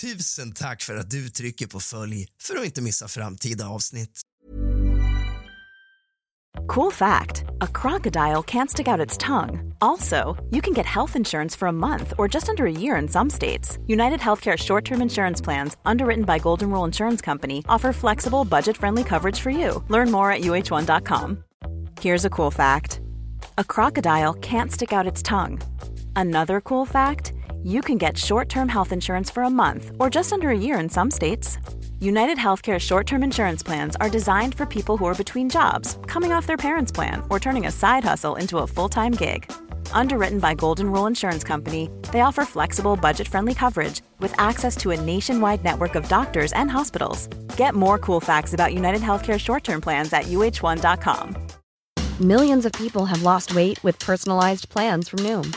Tusen tack för att du trycker på följ för att inte missa framtida avsnitt. Cool fact a crocodile can't stick out its tongue. Also, you can get health insurance for a month or just under a year in some states. United Healthcare short term insurance plans, underwritten by Golden Rule Insurance Company, offer flexible, budget friendly coverage for you. Learn more at uh1.com. Here's a cool fact a crocodile can't stick out its tongue. Another cool fact you can get short term health insurance for a month or just under a year in some states. United Healthcare short term insurance plans are designed for people who are between jobs, coming off their parents' plan, or turning a side hustle into a full time gig. Underwritten by Golden Rule Insurance Company, they offer flexible, budget friendly coverage with access to a nationwide network of doctors and hospitals. Get more cool facts about United Healthcare short term plans at uh1.com. Millions of people have lost weight with personalized plans from Noom,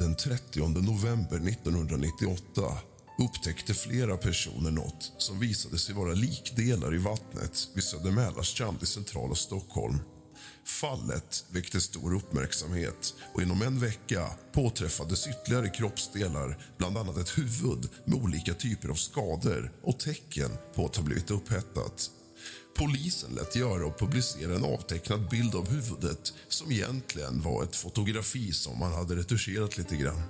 Den 30 november 1998 upptäckte flera personer något som visade sig vara likdelar i vattnet vid Södermälarstrand i centrala Stockholm. Fallet väckte stor uppmärksamhet och inom en vecka påträffades ytterligare kroppsdelar bland annat ett huvud med olika typer av skador och tecken på att ha blivit upphettat. Polisen lät göra och publicera en avtecknad bild av huvudet som egentligen var ett fotografi som man hade retuscherat lite grann.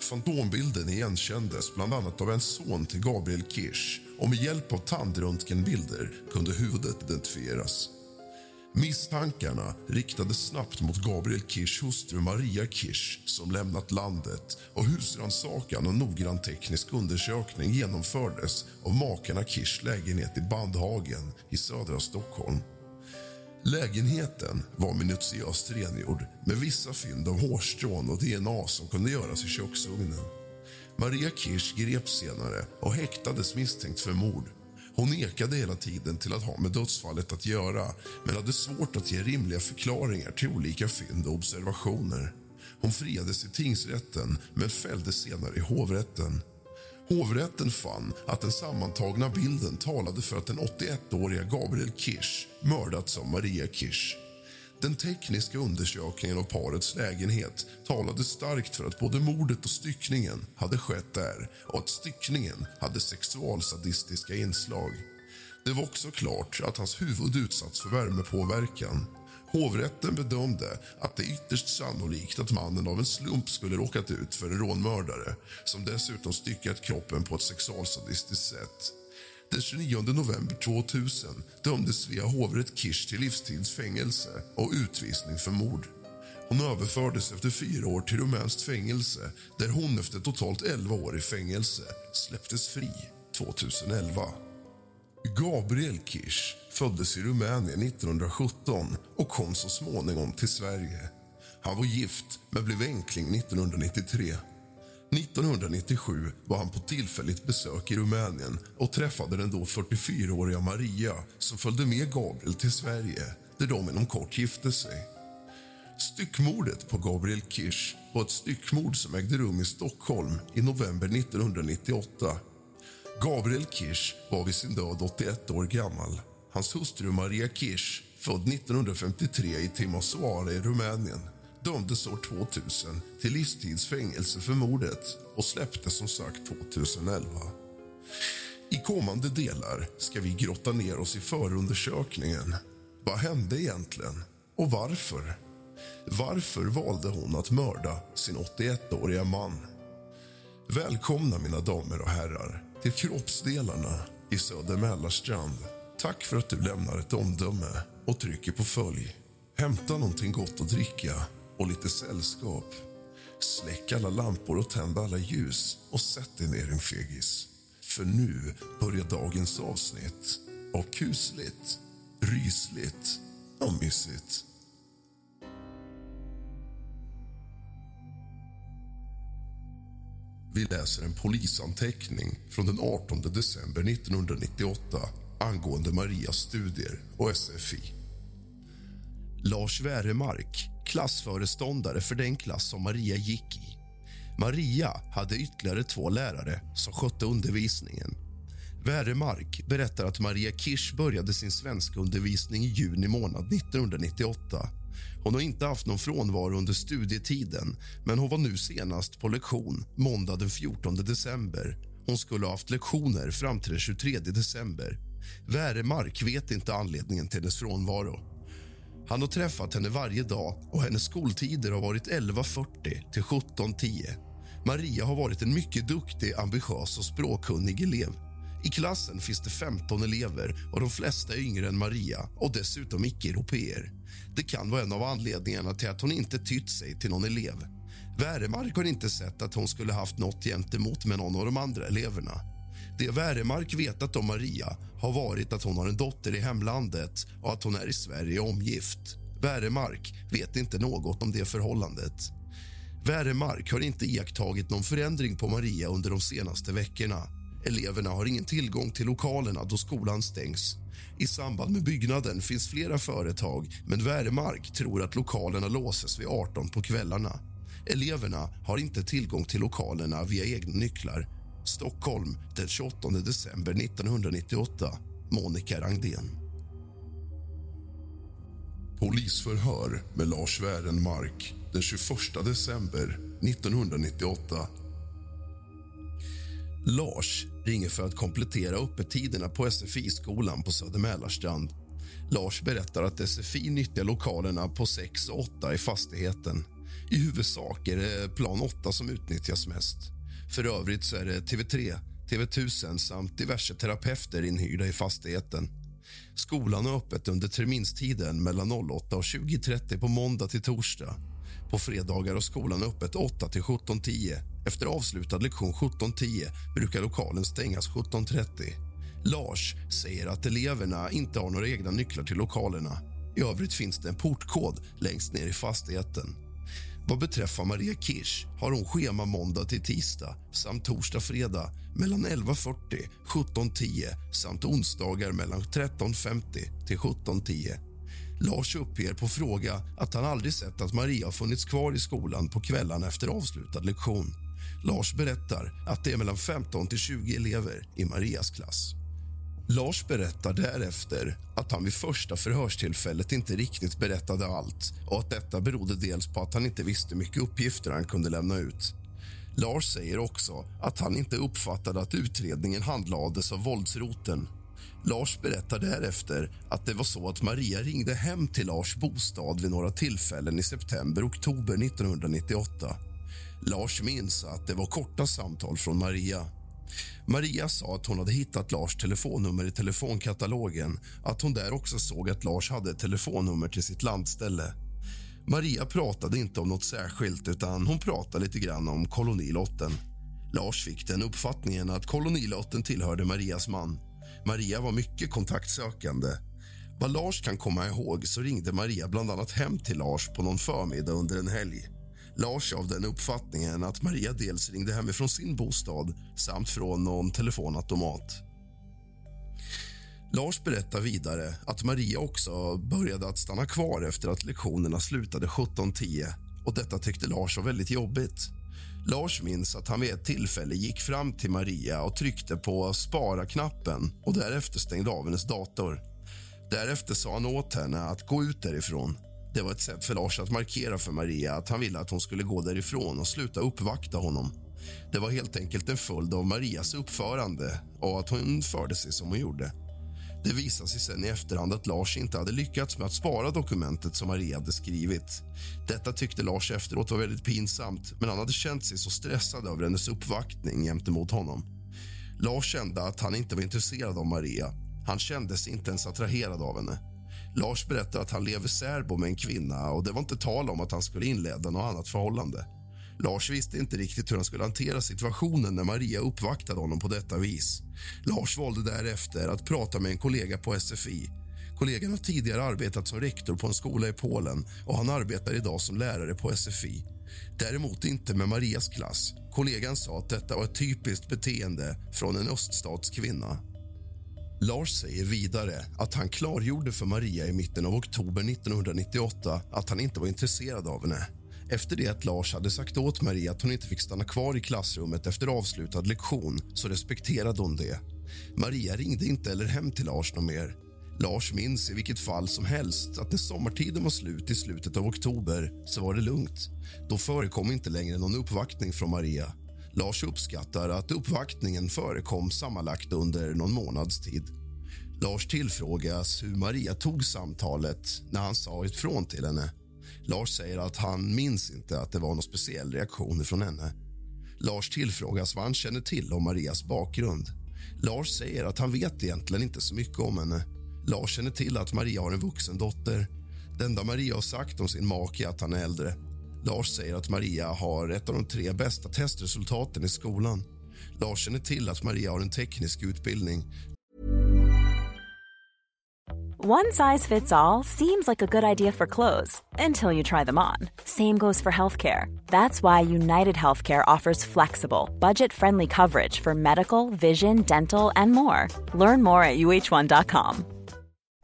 Fantombilden igenkändes bland annat av en son till Gabriel Kirsch och med hjälp av tandröntgenbilder kunde huvudet identifieras. Misstankarna riktades snabbt mot Gabriel Kirschs hustru Maria Kirsch som lämnat landet och husrannsakan och noggrann teknisk undersökning genomfördes av makarna Kirschs lägenhet i Bandhagen i södra Stockholm. Lägenheten var minutiöst rengjord med vissa fynd av hårstrån och DNA som kunde göras i köksugnen. Maria Kirsch greps senare och häktades misstänkt för mord. Hon nekade hela tiden till att ha med dödsfallet att göra men hade svårt att ge rimliga förklaringar till olika fynd och observationer. Hon friades i tingsrätten men fälldes senare i hovrätten. Hovrätten fann att den sammantagna bilden talade för att den 81-åriga Gabriel Kirsch mördats av Maria Kirsch. Den tekniska undersökningen av parets lägenhet talade starkt för att både mordet och styckningen hade skett där och att styckningen hade sexualsadistiska inslag. Det var också klart att hans huvud utsatts för värmepåverkan. Hovrätten bedömde att det är ytterst sannolikt att mannen av en slump skulle råkat ut för en rånmördare som dessutom styckat kroppen på ett sexualsadistiskt sätt. Den 29 november 2000 dömdes Svea hovrätt Kirsch till livstidsfängelse och utvisning för mord. Hon överfördes efter fyra år till rumänskt fängelse där hon efter totalt 11 år i fängelse släpptes fri 2011. Gabriel Kirsch föddes i Rumänien 1917 och kom så småningom till Sverige. Han var gift, men blev enkling 1993. 1997 var han på tillfälligt besök i Rumänien och träffade den då 44-åriga Maria som följde med Gabriel till Sverige, där de inom kort gifte sig. Styckmordet på Gabriel Kirsch var ett styckmord som ägde rum i Stockholm i november 1998. Gabriel Kirsch var vid sin död 81 år gammal. Hans hustru Maria Kirsch, född 1953 i Timisoara i Rumänien dömdes år 2000 till livstidsfängelse för mordet och släpptes som sagt 2011. I kommande delar ska vi grotta ner oss i förundersökningen. Vad hände egentligen och varför? Varför valde hon att mörda sin 81-åriga man? Välkomna, mina damer och herrar, till kroppsdelarna i Söder Mälarstrand. Tack för att du lämnar ett omdöme och trycker på följ. Hämta någonting gott att dricka och lite sällskap. Släck alla lampor och tänd alla ljus och sätt dig ner, en fegis. För nu börjar dagens avsnitt av kusligt, rysligt och mysigt. Vi läser en polisanteckning från den 18 december 1998 angående Marias studier och SFI. Lars Väremark, klassföreståndare för den klass som Maria gick i. Maria hade ytterligare två lärare som skötte undervisningen. Väremark berättar att Maria Kirsch började sin svenska undervisning i juni månad 1998. Hon har inte haft någon frånvaro under studietiden men hon var nu senast på lektion måndag den 14 december. Hon skulle ha haft lektioner fram till den 23 december. Väremark vet inte anledningen till hennes frånvaro. Han har träffat henne varje dag och hennes skoltider har varit 11.40 till 17.10. Maria har varit en mycket duktig, ambitiös och språkkunnig elev. I klassen finns det 15 elever och de flesta är yngre än Maria och dessutom icke-europeer. Det kan vara en av anledningarna till att hon inte tytt sig till någon elev. Wäremark har inte sett att hon skulle haft något gentemot med någon av de andra eleverna. Det Väremark vetat om Maria har varit att hon har en dotter i hemlandet och att hon är i Sverige omgift. Väremark vet inte något om det förhållandet. Väremark har inte iakttagit någon förändring på Maria under de senaste veckorna. Eleverna har ingen tillgång till lokalerna då skolan stängs. I samband med byggnaden finns flera företag men Väremark tror att lokalerna låses vid 18 på kvällarna. Eleverna har inte tillgång till lokalerna via egna nycklar. Stockholm den 28 december 1998. Monica Rangdén. Polisförhör med Lars Wärenmark den 21 december 1998. Lars ringer för att komplettera öppettiderna på SFI-skolan på Söder Mälarstrand. Lars berättar att SFI nyttjar lokalerna på 6 och 8 i fastigheten. I huvudsak är det plan 8 som utnyttjas mest. För övrigt så är det TV3, TV1000 samt diverse terapeuter inhyrda i fastigheten. Skolan har öppet under terminstiden mellan 08 och 20.30 på måndag till torsdag. På fredagar har skolan öppet 8 till 17.10. Efter avslutad lektion 17.10 brukar lokalen stängas 17.30. Lars säger att eleverna inte har några egna nycklar till lokalerna. I övrigt finns det en portkod längst ner i fastigheten. Vad beträffar Maria Kirsch har hon schema måndag till tisdag samt torsdag-fredag mellan 11.40 17.10 samt onsdagar mellan 13.50 till 17.10. Lars uppger på fråga att han aldrig sett att Maria har funnits kvar i skolan på kvällarna efter avslutad lektion. Lars berättar att det är mellan 15 till 20 elever i Marias klass. Lars berättar därefter att han vid första förhörstillfället inte riktigt berättade allt och att detta berodde dels på att han inte visste hur mycket uppgifter han kunde lämna ut. Lars säger också att han inte uppfattade att utredningen handlades av våldsroten. Lars berättar därefter att det var så att Maria ringde hem till Lars bostad vid några tillfällen i september-oktober 1998. Lars minns att det var korta samtal från Maria. Maria sa att hon hade hittat Lars telefonnummer i telefonkatalogen att hon där också såg att Lars hade ett telefonnummer till sitt landställe. Maria pratade inte om nåt särskilt utan hon pratade lite grann om kolonilotten. Lars fick den uppfattningen att kolonilotten tillhörde Marias man. Maria var mycket kontaktsökande. Vad Lars kan komma ihåg så ringde Maria bland annat hem till Lars på någon förmiddag under en helg. Lars av den uppfattningen att Maria dels ringde hemifrån sin bostad samt från någon telefonautomat. Lars berättar vidare att Maria också började att stanna kvar efter att lektionerna slutade 17.10 och detta tyckte Lars var väldigt jobbigt. Lars minns att han vid ett tillfälle gick fram till Maria och tryckte på spara-knappen och därefter stängde av hennes dator. Därefter sa han åt henne att gå ut därifrån. Det var ett sätt för Lars att markera för Maria att han ville att hon skulle gå därifrån och sluta uppvakta honom. Det var helt enkelt en följd av Marias uppförande och att hon förde sig som hon gjorde. Det visade sig sen i efterhand att Lars inte hade lyckats med att spara dokumentet som Maria hade skrivit. Detta tyckte Lars efteråt var väldigt pinsamt men han hade känt sig så stressad över hennes uppvaktning gentemot honom. Lars kände att han inte var intresserad av Maria. Han kände sig inte ens attraherad av henne. Lars berättar att han lever särbo med en kvinna och det var inte tal om att han skulle inleda något annat förhållande. Lars visste inte riktigt hur han skulle hantera situationen när Maria uppvaktade honom på detta vis. Lars valde därefter att prata med en kollega på SFI. Kollegan har tidigare arbetat som rektor på en skola i Polen och han arbetar idag som lärare på SFI. Däremot inte med Marias klass. Kollegan sa att detta var ett typiskt beteende från en öststatskvinna. Lars säger vidare att han klargjorde för Maria i mitten av oktober 1998 att han inte var intresserad av henne. Efter det att Lars hade sagt åt Maria att hon inte fick stanna kvar i klassrummet efter avslutad lektion så respekterade hon det. Maria ringde inte eller hem till Lars någon mer. Lars minns i vilket fall som helst att när sommartiden var slut i slutet av oktober så var det lugnt. Då förekom inte längre någon uppvaktning från Maria. Lars uppskattar att uppvaktningen förekom sammanlagt under någon månads tid. Lars tillfrågas hur Maria tog samtalet när han sa ifrån till henne. Lars säger att han minns inte att det var någon speciell reaktion från henne. Lars tillfrågas vad han känner till om Marias bakgrund. Lars säger att han vet egentligen inte så mycket om henne. Lars känner till att Maria har en vuxen dotter. Det enda Maria har sagt om sin make är att han är äldre. Lars säger att Maria har ett av de tre bästa testresultaten i skolan. Lars känner till att Maria har en teknisk utbildning. One size fits all seems like a good idea for clothes until you try them on. Same goes for healthcare. That's why United Healthcare offers flexible, budget friendly coverage for medical, vision, dental, and more. Learn more at uh1.com.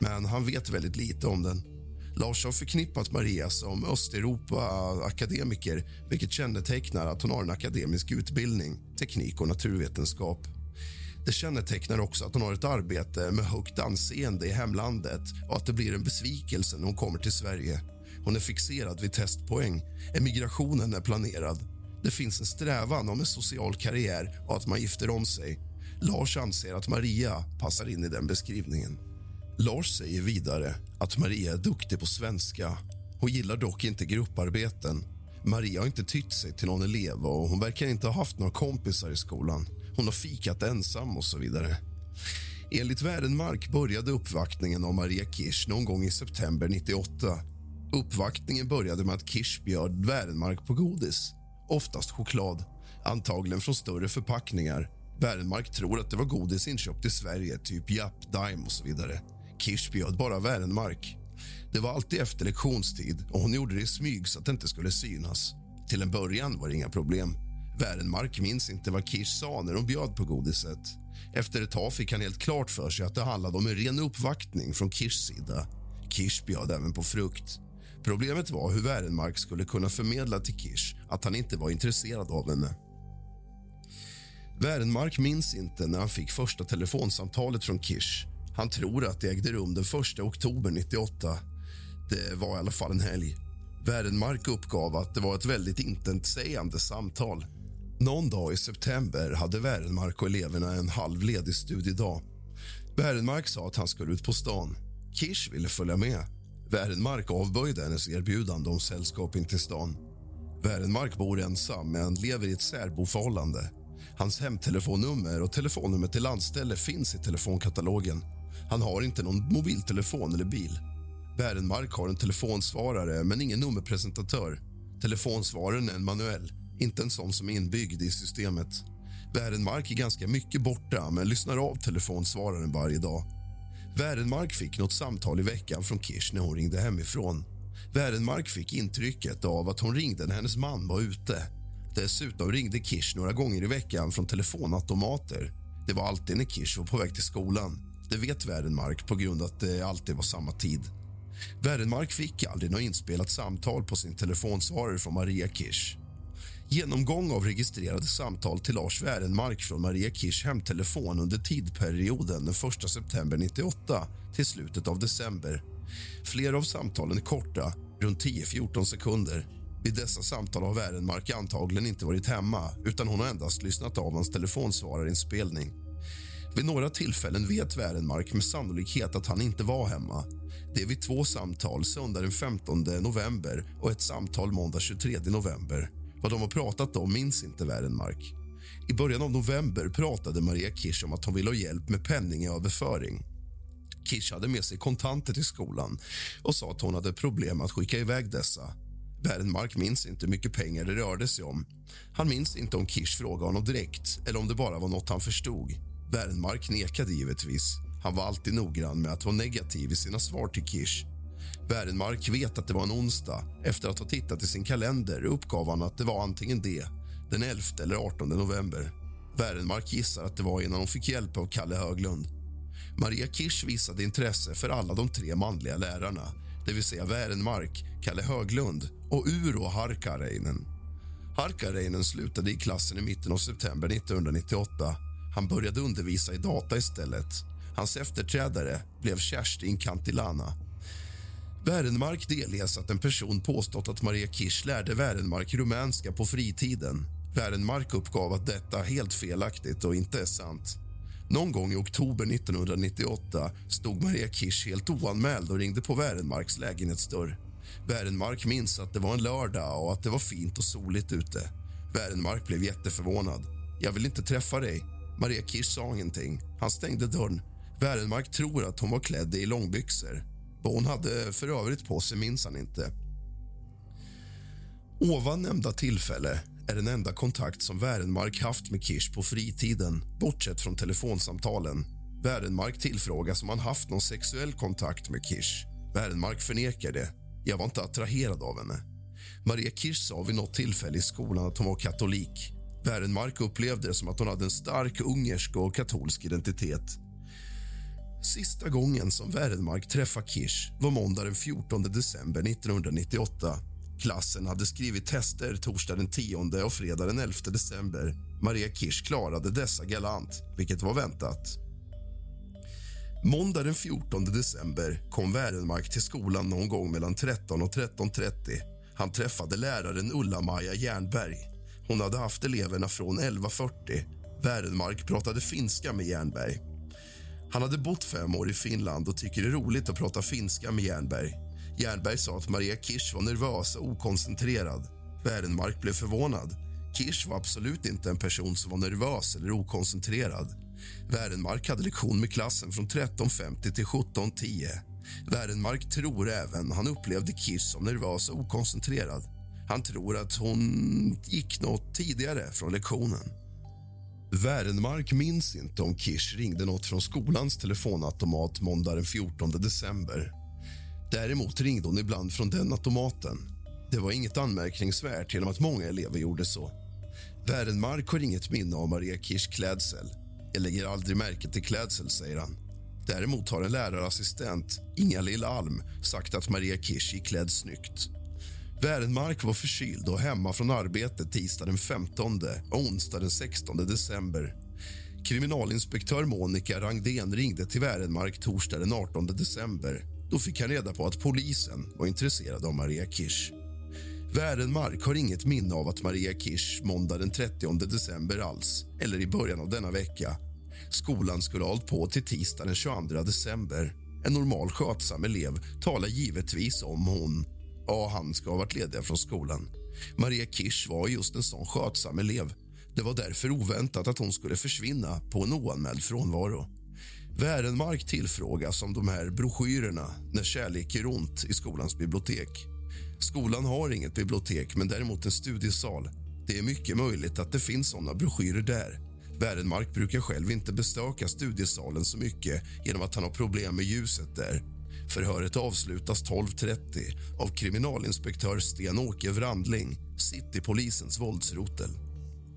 Men han vet väldigt lite om den. Lars har förknippat Maria som Östeuropa-akademiker vilket kännetecknar att hon har en akademisk utbildning, teknik och naturvetenskap. Det kännetecknar också att hon har ett arbete med högt anseende i hemlandet och att det blir en besvikelse när hon kommer till Sverige. Hon är fixerad vid testpoäng. Emigrationen är planerad. Det finns en strävan om en social karriär och att man gifter om sig. Lars anser att Maria passar in i den beskrivningen. Lars säger vidare att Maria är duktig på svenska. Hon gillar dock inte grupparbeten. Maria har inte tytt sig till någon elev och hon verkar inte ha haft några kompisar i skolan. Hon har fikat ensam och så vidare. Enligt Värdenmark började uppvaktningen av Maria Kirsch någon gång i september 98. Uppvaktningen började med att Kirsch bjöd Värdenmark på godis, oftast choklad, antagligen från större förpackningar. Värdenmark tror att det var godis inköpt i Sverige, typ Japp, Daim och så vidare. Kirsch bjöd bara Wernmark. Det var alltid efter lektionstid och hon gjorde det i smyg så att det inte skulle synas. Till en början var det inga problem. Wernmark minns inte vad Kirsch sa när hon bjöd på godiset. Efter ett tag fick han helt klart för sig att det handlade om en ren uppvaktning från Kirschs sida. Kirsch bjöd även på frukt. Problemet var hur Wernmark skulle kunna förmedla till Kirsch att han inte var intresserad av henne. Wernmark minns inte när han fick första telefonsamtalet från Kirsch han tror att det ägde rum den 1 oktober 98. Det var i alla fall en helg. Wärdenmark uppgav att det var ett väldigt intetsägande samtal. Någon dag i september hade Wärdenmark och eleverna en halvledig studiedag. Wärdenmark sa att han skulle ut på stan. Kirsch ville följa med. Wärdenmark avböjde hennes erbjudande om sällskap in till stan. Wärdenmark bor ensam, men lever i ett särboförhållande. Hans hemtelefonnummer och telefonnummer till landställe finns i telefonkatalogen. Han har inte någon mobiltelefon eller bil. Bärenmark har en telefonsvarare, men ingen nummerpresentatör. Telefonsvararen är en manuell, inte en sån som är inbyggd i systemet. Bärenmark är ganska mycket borta, men lyssnar av telefonsvararen varje dag. Bärenmark fick något samtal i veckan från Kirsch när hon ringde hemifrån. Bärenmark fick intrycket av att hon ringde när hennes man var ute. Dessutom ringde Kirsch några gånger i veckan från telefonautomater. Det var alltid när Kirsch var på väg till skolan. Det vet Värdenmark på grund av att det alltid var samma tid. Värdenmark fick aldrig något inspelat samtal på sin telefonsvarare från Maria Kirsch. Genomgång av registrerade samtal till Lars Wernmark från Maria Kirsch hemtelefon under tidperioden den 1 september 98 till slutet av december. Flera av samtalen är korta, runt 10-14 sekunder. Vid dessa samtal har Wernmark antagligen inte varit hemma utan hon har endast lyssnat av hans telefonsvararinspelning. Vid några tillfällen vet Wärenmark med sannolikhet att han inte var hemma. Det är vid två samtal söndag den 15 november och ett samtal måndag 23 november. Vad de har pratat om minns inte Wärenmark. I början av november pratade Maria Kirsch om att hon ville ha hjälp med penningöverföring. Kirsch hade med sig kontanter till skolan och sa att hon hade problem att skicka iväg dessa. Wernmark minns inte hur mycket pengar det rörde sig om. Han minns inte om Kirsch frågade honom direkt eller om det bara var något han förstod. Wernmark nekade givetvis. Han var alltid noggrann med att vara negativ i sina svar till Kish. Wernmark vet att det var en onsdag. Efter att ha tittat i sin kalender uppgav han att det var antingen det, den 11 eller 18 november. Wernmark gissar att det var innan hon fick hjälp av Kalle Höglund. Maria Kirsch visade intresse för alla de tre manliga lärarna det vill säga Wernmark, Kalle Höglund och Uro Harkareinen. Harkareinen slutade i klassen i mitten av september 1998. Han började undervisa i data istället. Hans efterträdare blev Kerstin Kantilana. Wernmark delges att en person påstått att Maria Kirsch lärde Wärenmark rumänska på fritiden. Wärenmark uppgav att detta är helt felaktigt och inte är sant. Någon gång i oktober 1998 stod Maria Kirsch helt oanmäld och ringde på Wärenmarks lägenhetsdörr. Wärenmark minns att det var en lördag och att det var fint och soligt ute. Wärenmark blev jätteförvånad. Jag vill inte träffa dig. Maria Kirsch sa ingenting. Han stängde dörren. Wernmark tror att hon var klädd i långbyxor. Vad hon hade för övrigt på sig minns han inte. Ovan nämnda tillfälle är den enda kontakt som Wernmark haft med Kirsch på fritiden, bortsett från telefonsamtalen. Wernmark tillfrågas om han haft någon sexuell kontakt med Kirsch. Wernmark förnekar det. Jag var inte attraherad av henne. Maria Kirsch sa vid något tillfälle i skolan att hon var katolik. Wernmark upplevde det som att hon hade en stark ungersk och katolsk identitet. Sista gången som Wernmark träffade Kirsch var måndag den 14 december 1998. Klassen hade skrivit tester torsdag den 10 och fredag den 11 december. Maria Kirsch klarade dessa galant, vilket var väntat. Måndag den 14 december kom Wernmark till skolan någon gång mellan 13 och 13.30. Han träffade läraren Ulla-Maja Jernberg. Hon hade haft eleverna från 11.40. Wernmark pratade finska med Jernberg. Han hade bott fem år i Finland och tycker det är roligt att prata finska med Jernberg. Jernberg sa att Maria Kirsch var nervös och okoncentrerad. Wernmark blev förvånad. Kirsch var absolut inte en person som var nervös eller okoncentrerad. Wernmark hade lektion med klassen från 13.50 till 17.10. Wernmark tror även han upplevde Kirsch som nervös och okoncentrerad. Han tror att hon gick något tidigare från lektionen. Wernmark minns inte om Kirsch ringde något från skolans telefonautomat måndag den 14 december. Däremot ringde hon ibland från den automaten. Det var inget anmärkningsvärt genom att många elever gjorde så. Wernmark har inget minne av Maria Kirschs klädsel. Jag lägger aldrig märke till klädsel, säger han. Däremot har en lärarassistent, Inga-Lill Alm, sagt att Maria Kirsch gick klädd snyggt. Wärenmark var förkyld och hemma från arbetet tisdag den 15 och onsdag den 16 december. Kriminalinspektör Monica Rangden ringde till Wärenmark torsdag den 18 december. Då fick han reda på att polisen var intresserad av Maria Kirsch. Wärenmark har inget minne av att Maria Kirsch måndag den 30 december alls, eller i början av denna vecka. Skolan skulle ha hållit på till tisdag den 22 december. En normal skötsam elev talar givetvis om hon och han ska ha varit lediga från skolan. Maria Kirsch var just en sån skötsam elev. Det var därför oväntat att hon skulle försvinna på en oanmäld frånvaro. Värenmark tillfrågas om de här broschyrerna när kärlek gör ont i skolans bibliotek. Skolan har inget bibliotek, men däremot en studiesal. Det är mycket möjligt att det finns såna broschyrer där. Värenmark brukar själv inte besöka studiesalen så mycket genom att han har problem med ljuset där. Förhöret avslutas 12.30 av kriminalinspektör Sten-Åke Wrandling, Citypolisens våldsrotel.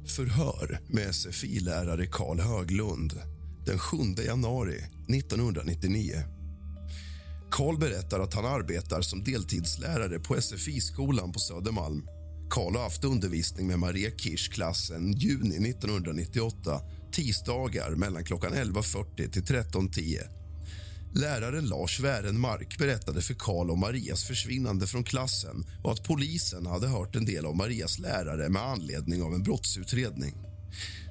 Förhör med SFI-lärare Karl Höglund den 7 januari 1999. Karl berättar att han arbetar som deltidslärare på SFI-skolan på Södermalm. Karl har haft undervisning med Maria Kirsch-klassen juni 1998 tisdagar mellan klockan 11.40 till 13.10. Läraren Lars Wärenmark berättade för Karl om Marias försvinnande från klassen och att polisen hade hört en del av Marias lärare med anledning av en brottsutredning.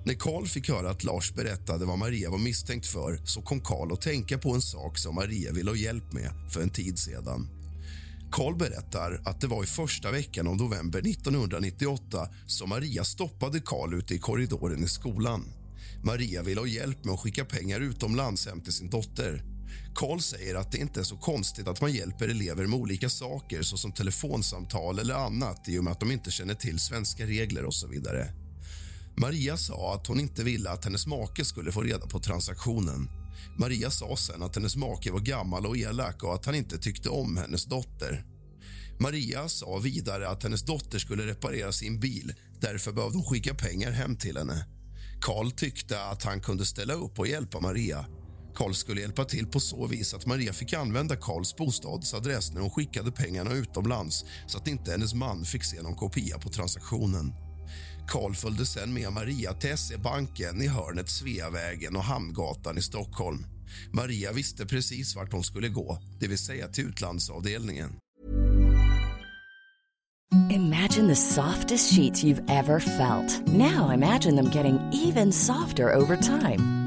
När Karl fick höra att Lars berättade vad Maria var misstänkt för så kom Karl att tänka på en sak som Maria ville ha hjälp med för en tid sedan. Karl berättar att det var i första veckan av november 1998 som Maria stoppade Karl ute i korridoren i skolan. Maria ville ha hjälp med att skicka pengar utomlands hem till sin dotter. Karl säger att det inte är så konstigt att man hjälper elever med olika saker såsom telefonsamtal eller annat i och med att de inte känner till svenska regler och så vidare. Maria sa att hon inte ville att hennes make skulle få reda på transaktionen. Maria sa sen att hennes make var gammal och elak och att han inte tyckte om hennes dotter. Maria sa vidare att hennes dotter skulle reparera sin bil. Därför behövde hon skicka pengar hem till henne. Karl tyckte att han kunde ställa upp och hjälpa Maria. Karl skulle hjälpa till på så vis att Maria fick använda Karls bostadsadress när hon skickade pengarna utomlands så att inte hennes man fick se någon kopia på transaktionen. Karl följde sen med Maria till SE-banken i hörnet Sveavägen och Hamngatan i Stockholm. Maria visste precis vart hon skulle gå, det vill säga till utlandsavdelningen. Imagine the softest sheets you've ever felt. Now imagine them getting even softer over time.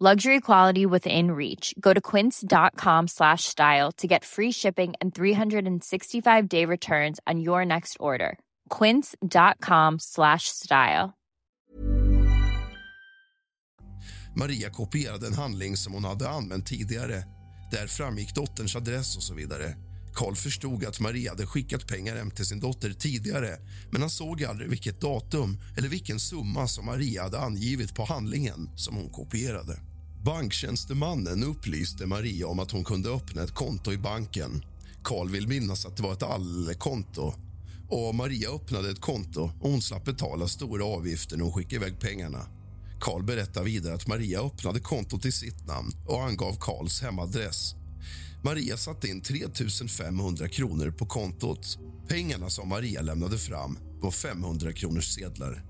luxury quality within reach go to quince.com slash style to get free shipping and 365 day returns on your next order quince.com slash style Maria kopierade en handling som hon hade använt tidigare. Där framgick dotterns adress och så vidare. Karl förstod att Maria hade skickat pengar hem till sin dotter tidigare men han såg aldrig vilket datum eller vilken summa som Maria hade angivit på handlingen som hon kopierade. Banktjänstemannen upplyste Maria om att hon kunde öppna ett konto i banken. Karl vill minnas att det var ett allkonto. Och Maria öppnade ett konto och hon slapp betala stora avgifter när hon skickade iväg pengarna. Karl berättar vidare att Maria öppnade kontot i sitt namn och angav Karls hemadress. Maria satte in 3 500 kronor på kontot. Pengarna som Maria lämnade fram var 500 kronors sedlar.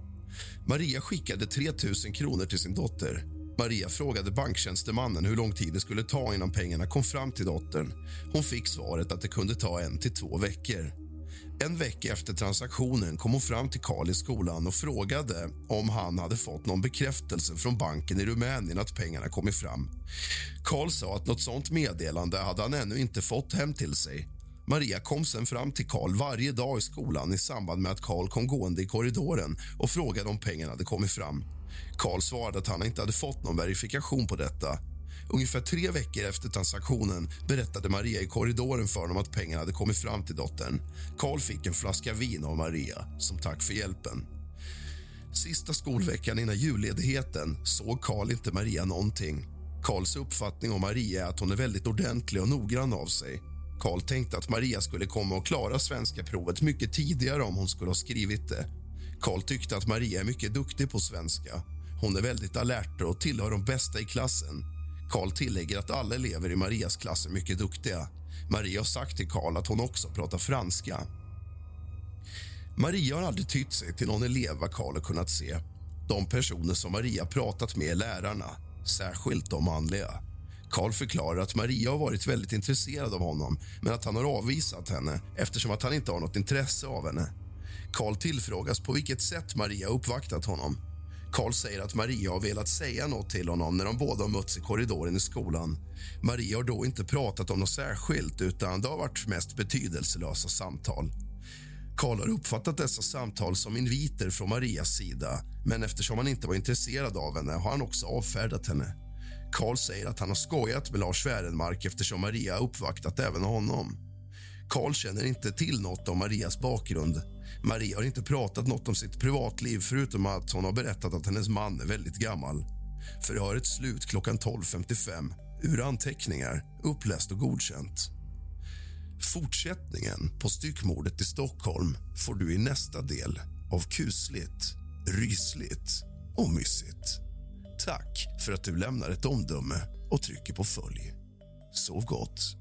Maria skickade 3 000 kronor till sin dotter. Maria frågade banktjänstemannen hur lång tid det skulle ta innan pengarna kom fram till dottern. Hon fick svaret att det kunde ta en till två veckor. En vecka efter transaktionen kom hon fram till Karl i skolan och frågade om han hade fått någon bekräftelse från banken i Rumänien att pengarna kommit fram. Karl sa att något sånt meddelande hade han ännu inte fått hem till sig. Maria kom sen fram till Karl varje dag i skolan i samband med att Karl kom gående i korridoren och frågade om pengarna hade kommit fram. Karl svarade att han inte hade fått någon verifikation på detta. Ungefär tre veckor efter transaktionen berättade Maria i korridoren för honom att pengarna hade kommit fram till dottern. Karl fick en flaska vin av Maria som tack för hjälpen. Sista skolveckan innan julledigheten såg Karl inte Maria någonting. Karls uppfattning om Maria är att hon är väldigt ordentlig och noggrann av sig. Karl tänkte att Maria skulle komma och klara svenska provet mycket tidigare om hon skulle ha skrivit det. Karl tyckte att Maria är mycket duktig på svenska. Hon är väldigt alert och tillhör de bästa i klassen. Karl tillägger att alla elever i Marias klass är mycket duktiga. Maria har sagt till Karl att hon också pratar franska. Maria har aldrig tytt sig till någon elev vad Karl har kunnat se. De personer som Maria pratat med är lärarna, särskilt de manliga. Karl förklarar att Maria har varit väldigt intresserad av honom men att han har avvisat henne eftersom att han inte har något intresse av henne. Karl tillfrågas på vilket sätt Maria uppvaktat honom. Karl säger att Maria har velat säga något till honom när de båda har mötts i korridoren i skolan. Maria har då inte pratat om något särskilt utan det har varit mest betydelselösa samtal. Karl har uppfattat dessa samtal som inviter från Marias sida men eftersom han inte var intresserad av henne har han också avfärdat henne. Karl säger att han har skojat med Lars Wärenmark eftersom Maria uppvaktat även honom. Karl känner inte till något om Marias bakgrund. Maria har inte pratat något om sitt privatliv förutom att hon har berättat att hennes man är väldigt gammal. Förhöret slut klockan 12.55. Ur anteckningar, uppläst och godkänt. Fortsättningen på styckmordet i Stockholm får du i nästa del av kusligt, rysligt och mysigt. Tack för att du lämnar ett omdöme och trycker på följ. Sov gott.